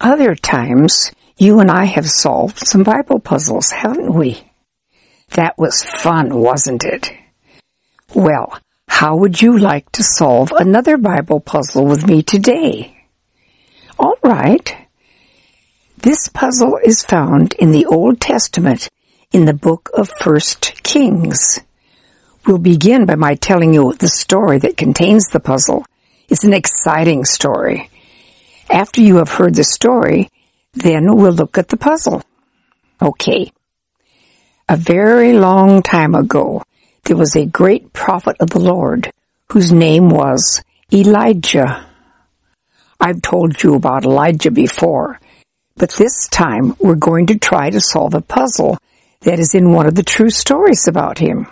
Other times, you and I have solved some Bible puzzles, haven't we? That was fun, wasn't it? Well, how would you like to solve another Bible puzzle with me today? All right. This puzzle is found in the Old Testament in the book of First Kings. We'll begin by my telling you the story that contains the puzzle. It's an exciting story. After you have heard the story, then we'll look at the puzzle. Okay. A very long time ago, there was a great prophet of the Lord whose name was Elijah. I've told you about Elijah before, but this time we're going to try to solve a puzzle that is in one of the true stories about him.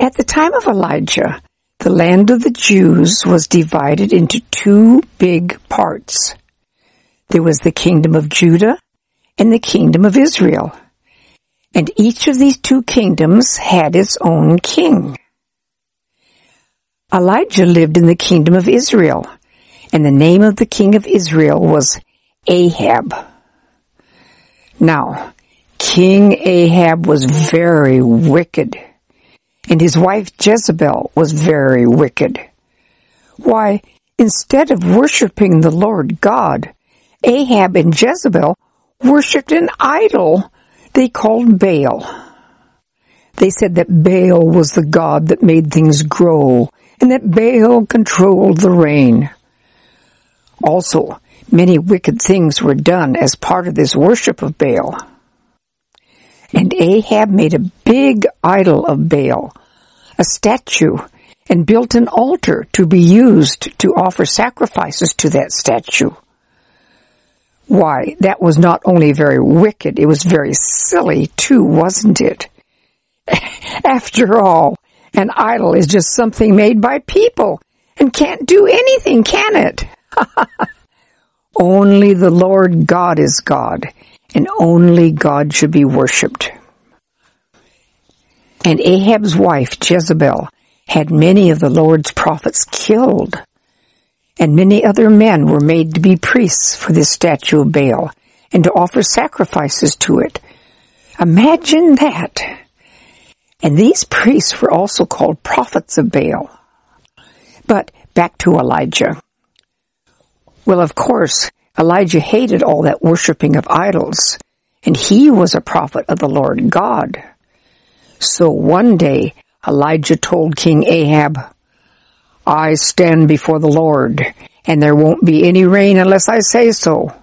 At the time of Elijah, the land of the Jews was divided into two big parts. There was the kingdom of Judah and the kingdom of Israel. And each of these two kingdoms had its own king. Elijah lived in the kingdom of Israel, and the name of the king of Israel was Ahab. Now, King Ahab was very wicked and his wife Jezebel was very wicked. Why, instead of worshiping the Lord God, Ahab and Jezebel worshipped an idol they called Baal. They said that Baal was the god that made things grow and that Baal controlled the rain. Also, many wicked things were done as part of this worship of Baal. And Ahab made a big idol of Baal, a statue, and built an altar to be used to offer sacrifices to that statue. Why, that was not only very wicked, it was very silly too, wasn't it? After all, an idol is just something made by people and can't do anything, can it? only the Lord God is God, and only God should be worshipped. And Ahab's wife, Jezebel, had many of the Lord's prophets killed. And many other men were made to be priests for this statue of Baal and to offer sacrifices to it. Imagine that. And these priests were also called prophets of Baal. But back to Elijah. Well, of course, Elijah hated all that worshiping of idols, and he was a prophet of the Lord God. So one day Elijah told King Ahab, I stand before the Lord, and there won't be any rain unless I say so.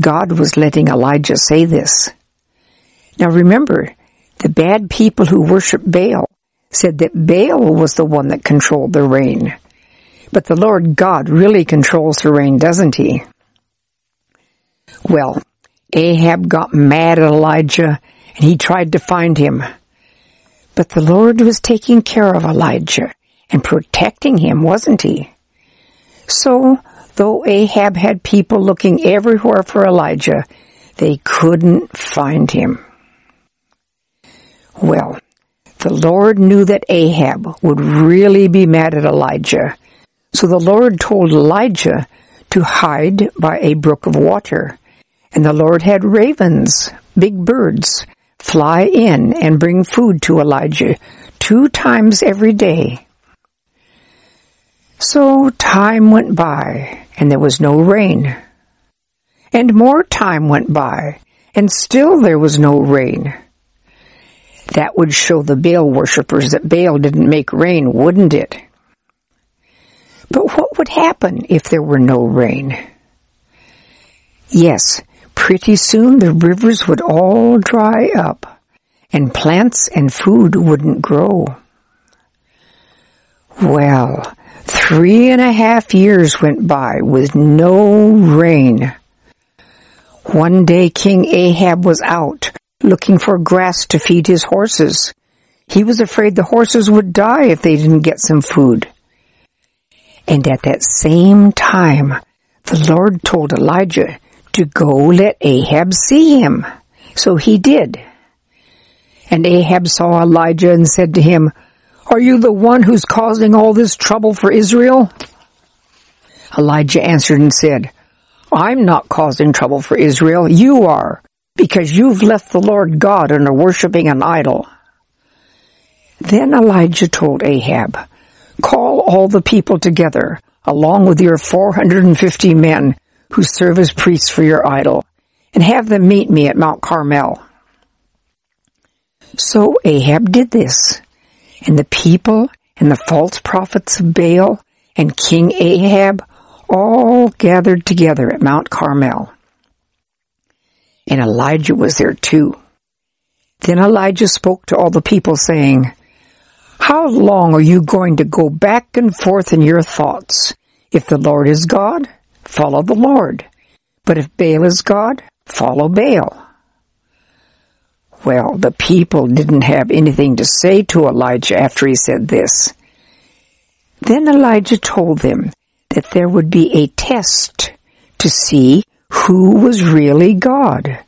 God was letting Elijah say this. Now remember, the bad people who worship Baal said that Baal was the one that controlled the rain. But the Lord God really controls the rain, doesn't he? Well, Ahab got mad at Elijah and he tried to find him. But the Lord was taking care of Elijah and protecting him, wasn't he? So, though Ahab had people looking everywhere for Elijah, they couldn't find him. Well, the Lord knew that Ahab would really be mad at Elijah, so the Lord told Elijah to hide by a brook of water. And the Lord had ravens, big birds, fly in and bring food to Elijah two times every day. So time went by and there was no rain. And more time went by and still there was no rain. That would show the Baal worshippers that Baal didn't make rain, wouldn't it? But what would happen if there were no rain? Yes, Pretty soon the rivers would all dry up and plants and food wouldn't grow. Well, three and a half years went by with no rain. One day King Ahab was out looking for grass to feed his horses. He was afraid the horses would die if they didn't get some food. And at that same time, the Lord told Elijah to go let Ahab see him. So he did. And Ahab saw Elijah and said to him, Are you the one who's causing all this trouble for Israel? Elijah answered and said, I'm not causing trouble for Israel, you are, because you've left the Lord God and are worshiping an idol. Then Elijah told Ahab, Call all the people together, along with your 450 men who serve as priests for your idol, and have them meet me at Mount Carmel. So Ahab did this, and the people and the false prophets of Baal and King Ahab all gathered together at Mount Carmel. And Elijah was there too. Then Elijah spoke to all the people saying, How long are you going to go back and forth in your thoughts? If the Lord is God, follow the Lord. But if Baal is God, follow Baal. Well, the people didn't have anything to say to Elijah after he said this. Then Elijah told them that there would be a test to see who was really God,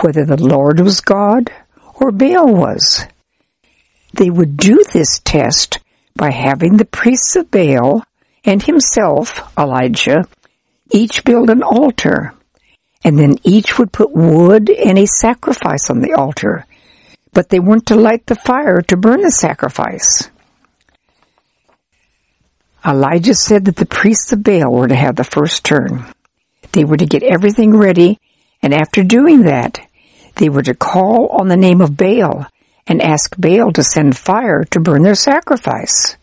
whether the Lord was God or Baal was. They would do this test by having the priests of Baal and himself, Elijah, each build an altar, and then each would put wood and a sacrifice on the altar, but they weren't to light the fire to burn the sacrifice. Elijah said that the priests of Baal were to have the first turn. They were to get everything ready, and after doing that, they were to call on the name of Baal and ask Baal to send fire to burn their sacrifice.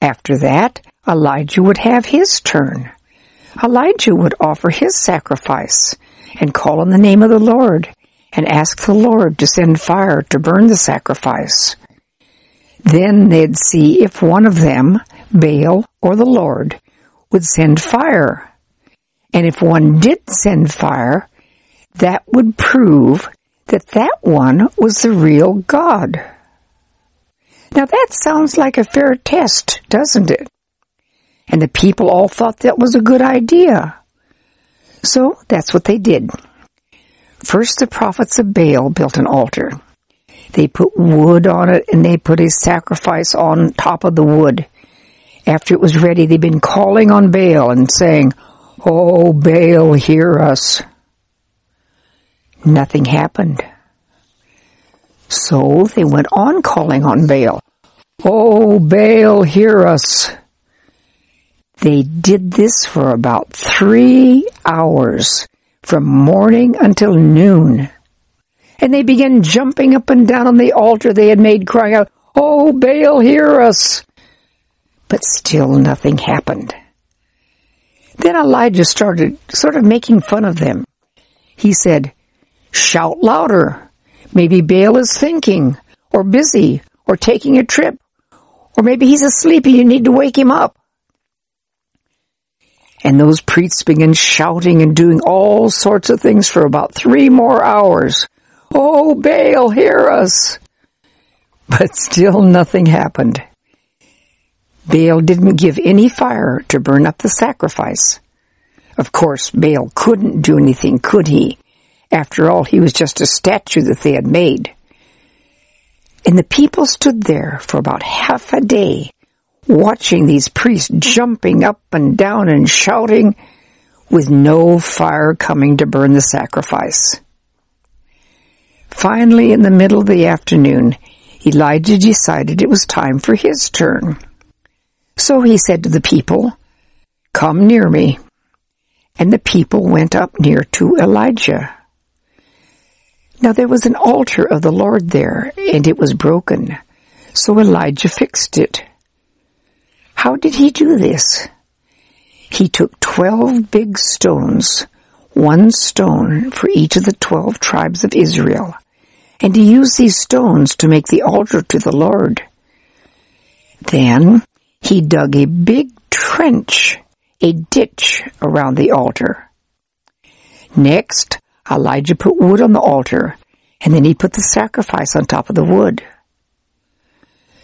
After that, Elijah would have his turn. Elijah would offer his sacrifice and call on the name of the Lord and ask the Lord to send fire to burn the sacrifice. Then they'd see if one of them, Baal or the Lord, would send fire. And if one did send fire, that would prove that that one was the real God. Now that sounds like a fair test, doesn't it? And the people all thought that was a good idea. So that's what they did. First the prophets of Baal built an altar. They put wood on it and they put a sacrifice on top of the wood. After it was ready, they'd been calling on Baal and saying, Oh, Baal, hear us. Nothing happened. So they went on calling on Baal. Oh, Baal, hear us. They did this for about three hours, from morning until noon and they began jumping up and down on the altar they had made, crying out, Oh, Baal, hear us! But still nothing happened. Then Elijah started sort of making fun of them. He said, Shout louder. Maybe Baal is thinking, or busy, or taking a trip, or maybe he's asleep and you need to wake him up. And those priests began shouting and doing all sorts of things for about three more hours Oh, Baal, hear us! But still nothing happened. Baal didn't give any fire to burn up the sacrifice. Of course, Baal couldn't do anything, could he? After all, he was just a statue that they had made. And the people stood there for about half a day, watching these priests jumping up and down and shouting, with no fire coming to burn the sacrifice. Finally, in the middle of the afternoon, Elijah decided it was time for his turn. So he said to the people, Come near me. And the people went up near to Elijah. Now there was an altar of the Lord there, and it was broken. So Elijah fixed it. How did he do this? He took twelve big stones, one stone for each of the twelve tribes of Israel, and he used these stones to make the altar to the Lord. Then he dug a big trench, a ditch around the altar. Next, Elijah put wood on the altar, and then he put the sacrifice on top of the wood.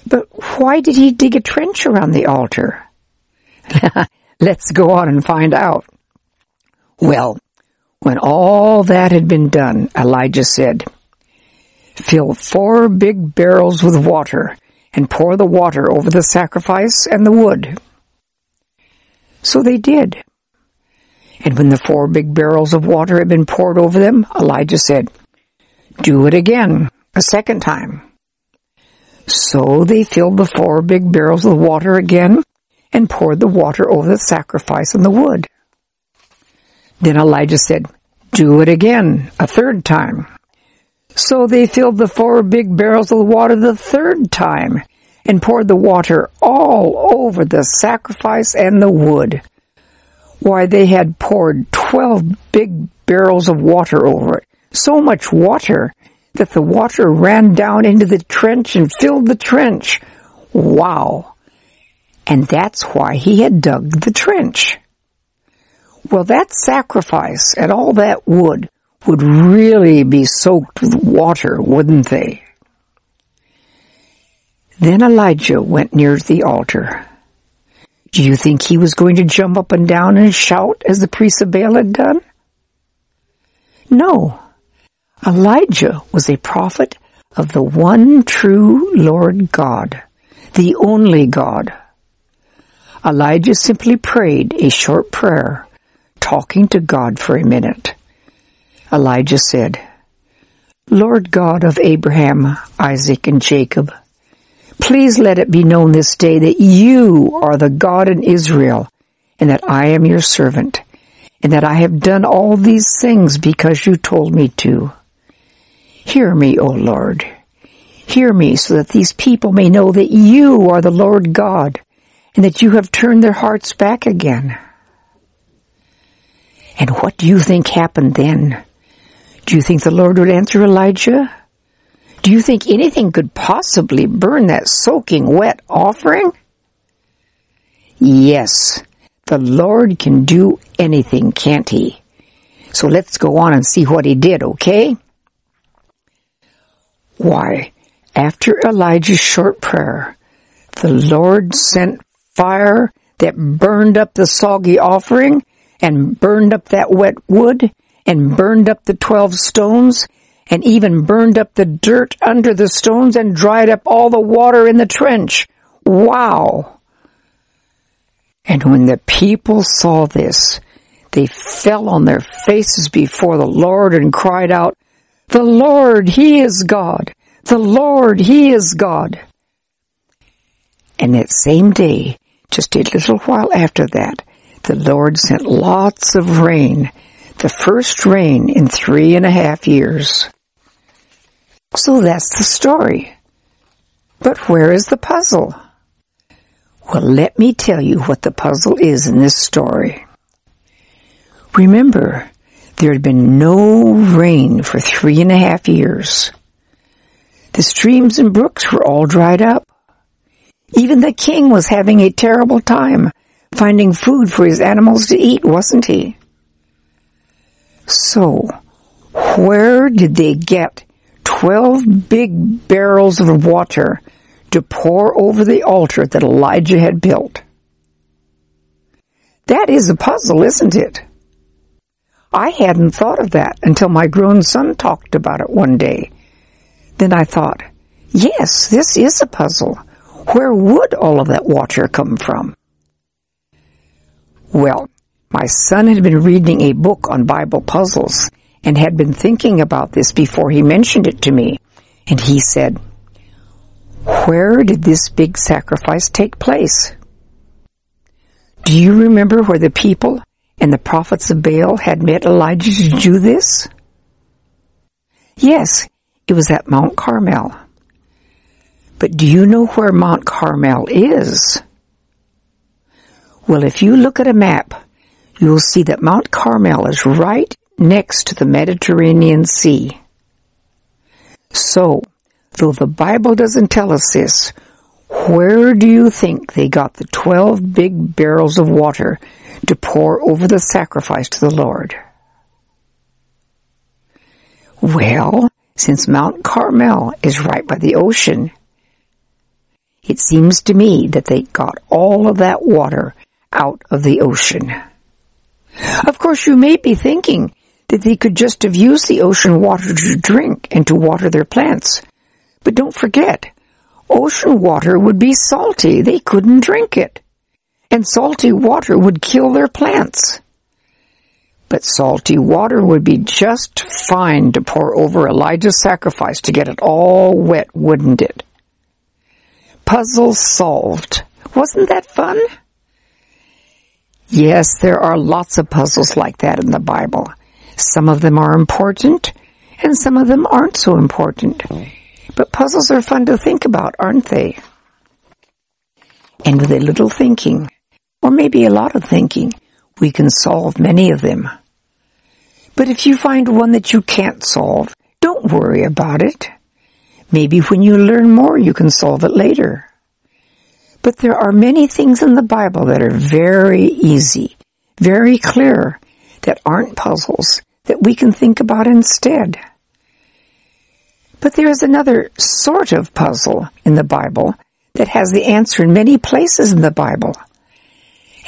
But why did he dig a trench around the altar? Let's go on and find out. Well, when all that had been done, Elijah said, Fill four big barrels with water and pour the water over the sacrifice and the wood. So they did. And when the four big barrels of water had been poured over them, Elijah said, Do it again, a second time. So they filled the four big barrels with water again and poured the water over the sacrifice and the wood. Then Elijah said, Do it again, a third time. So they filled the four big barrels of water the third time and poured the water all over the sacrifice and the wood. Why, they had poured twelve big barrels of water over it. So much water that the water ran down into the trench and filled the trench. Wow. And that's why he had dug the trench. Well, that sacrifice and all that wood would really be soaked with water, wouldn't they? Then Elijah went near the altar. Do you think he was going to jump up and down and shout as the priest of Baal had done? No. Elijah was a prophet of the one true Lord God, the only God. Elijah simply prayed a short prayer, talking to God for a minute. Elijah said, Lord God of Abraham, Isaac, and Jacob, please let it be known this day that you are the God in Israel, and that I am your servant, and that I have done all these things because you told me to. Hear me, O Lord. Hear me so that these people may know that you are the Lord God, and that you have turned their hearts back again. And what do you think happened then? Do you think the Lord would answer Elijah? Do you think anything could possibly burn that soaking wet offering? Yes, the Lord can do anything, can't he? So let's go on and see what he did, okay? Why, after Elijah's short prayer, the Lord sent fire that burned up the soggy offering and burned up that wet wood and burned up the twelve stones, and even burned up the dirt under the stones and dried up all the water in the trench. Wow! And when the people saw this, they fell on their faces before the Lord and cried out, The Lord, He is God! The Lord, He is God! And that same day, just a little while after that, the Lord sent lots of rain the first rain in three and a half years. So that's the story. But where is the puzzle? Well, let me tell you what the puzzle is in this story. Remember, there had been no rain for three and a half years. The streams and brooks were all dried up. Even the king was having a terrible time finding food for his animals to eat, wasn't he? So, where did they get 12 big barrels of water to pour over the altar that Elijah had built? That is a puzzle, isn't it? I hadn't thought of that until my grown son talked about it one day. Then I thought, yes, this is a puzzle. Where would all of that water come from? Well, my son had been reading a book on Bible puzzles and had been thinking about this before he mentioned it to me. And he said, Where did this big sacrifice take place? Do you remember where the people and the prophets of Baal had met Elijah to do this? Yes, it was at Mount Carmel. But do you know where Mount Carmel is? Well, if you look at a map you will see that Mount Carmel is right next to the Mediterranean Sea. So, though the Bible doesn't tell us this, where do you think they got the 12 big barrels of water to pour over the sacrifice to the Lord? Well, since Mount Carmel is right by the ocean, it seems to me that they got all of that water out of the ocean. Of course, you may be thinking that they could just have used the ocean water to drink and to water their plants. But don't forget, ocean water would be salty. They couldn't drink it. and salty water would kill their plants. But salty water would be just fine to pour over Elijah's sacrifice to get it all wet, wouldn't it? Puzzle solved. Wasn't that fun? Yes, there are lots of puzzles like that in the Bible. Some of them are important, and some of them aren't so important. But puzzles are fun to think about, aren't they? And with a little thinking, or maybe a lot of thinking, we can solve many of them. But if you find one that you can't solve, don't worry about it. Maybe when you learn more, you can solve it later. But there are many things in the Bible that are very easy, very clear, that aren't puzzles, that we can think about instead. But there is another sort of puzzle in the Bible that has the answer in many places in the Bible.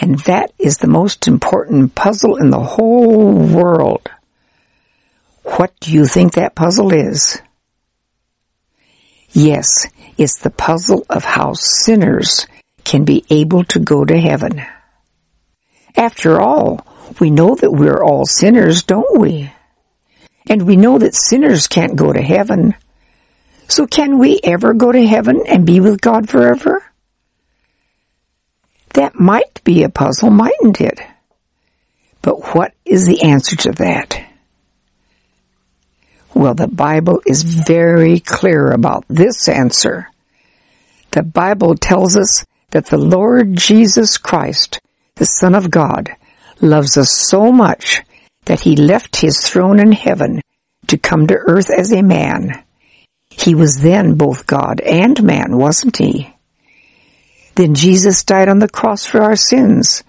And that is the most important puzzle in the whole world. What do you think that puzzle is? Yes, it's the puzzle of how sinners can be able to go to heaven. After all, we know that we're all sinners, don't we? And we know that sinners can't go to heaven. So can we ever go to heaven and be with God forever? That might be a puzzle, mightn't it? But what is the answer to that? Well, the Bible is very clear about this answer. The Bible tells us that the Lord Jesus Christ, the Son of God, loves us so much that he left his throne in heaven to come to earth as a man he was then both God and man, wasn't he? Then Jesus died on the cross for our sins,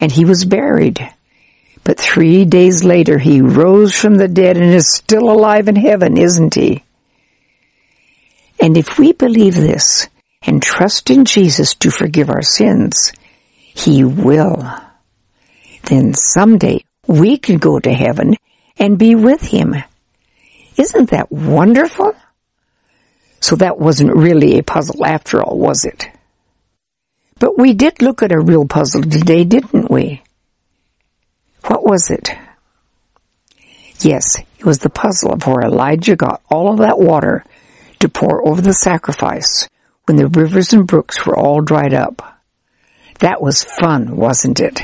and he was buried. But three days later he rose from the dead and is still alive in heaven, isn't he? And if we believe this and trust in Jesus to forgive our sins, he will. Then someday we can go to heaven and be with him. Isn't that wonderful? So that wasn't really a puzzle after all, was it? But we did look at a real puzzle today, didn't we? What was it? Yes, it was the puzzle of where Elijah got all of that water to pour over the sacrifice when the rivers and brooks were all dried up. That was fun, wasn't it?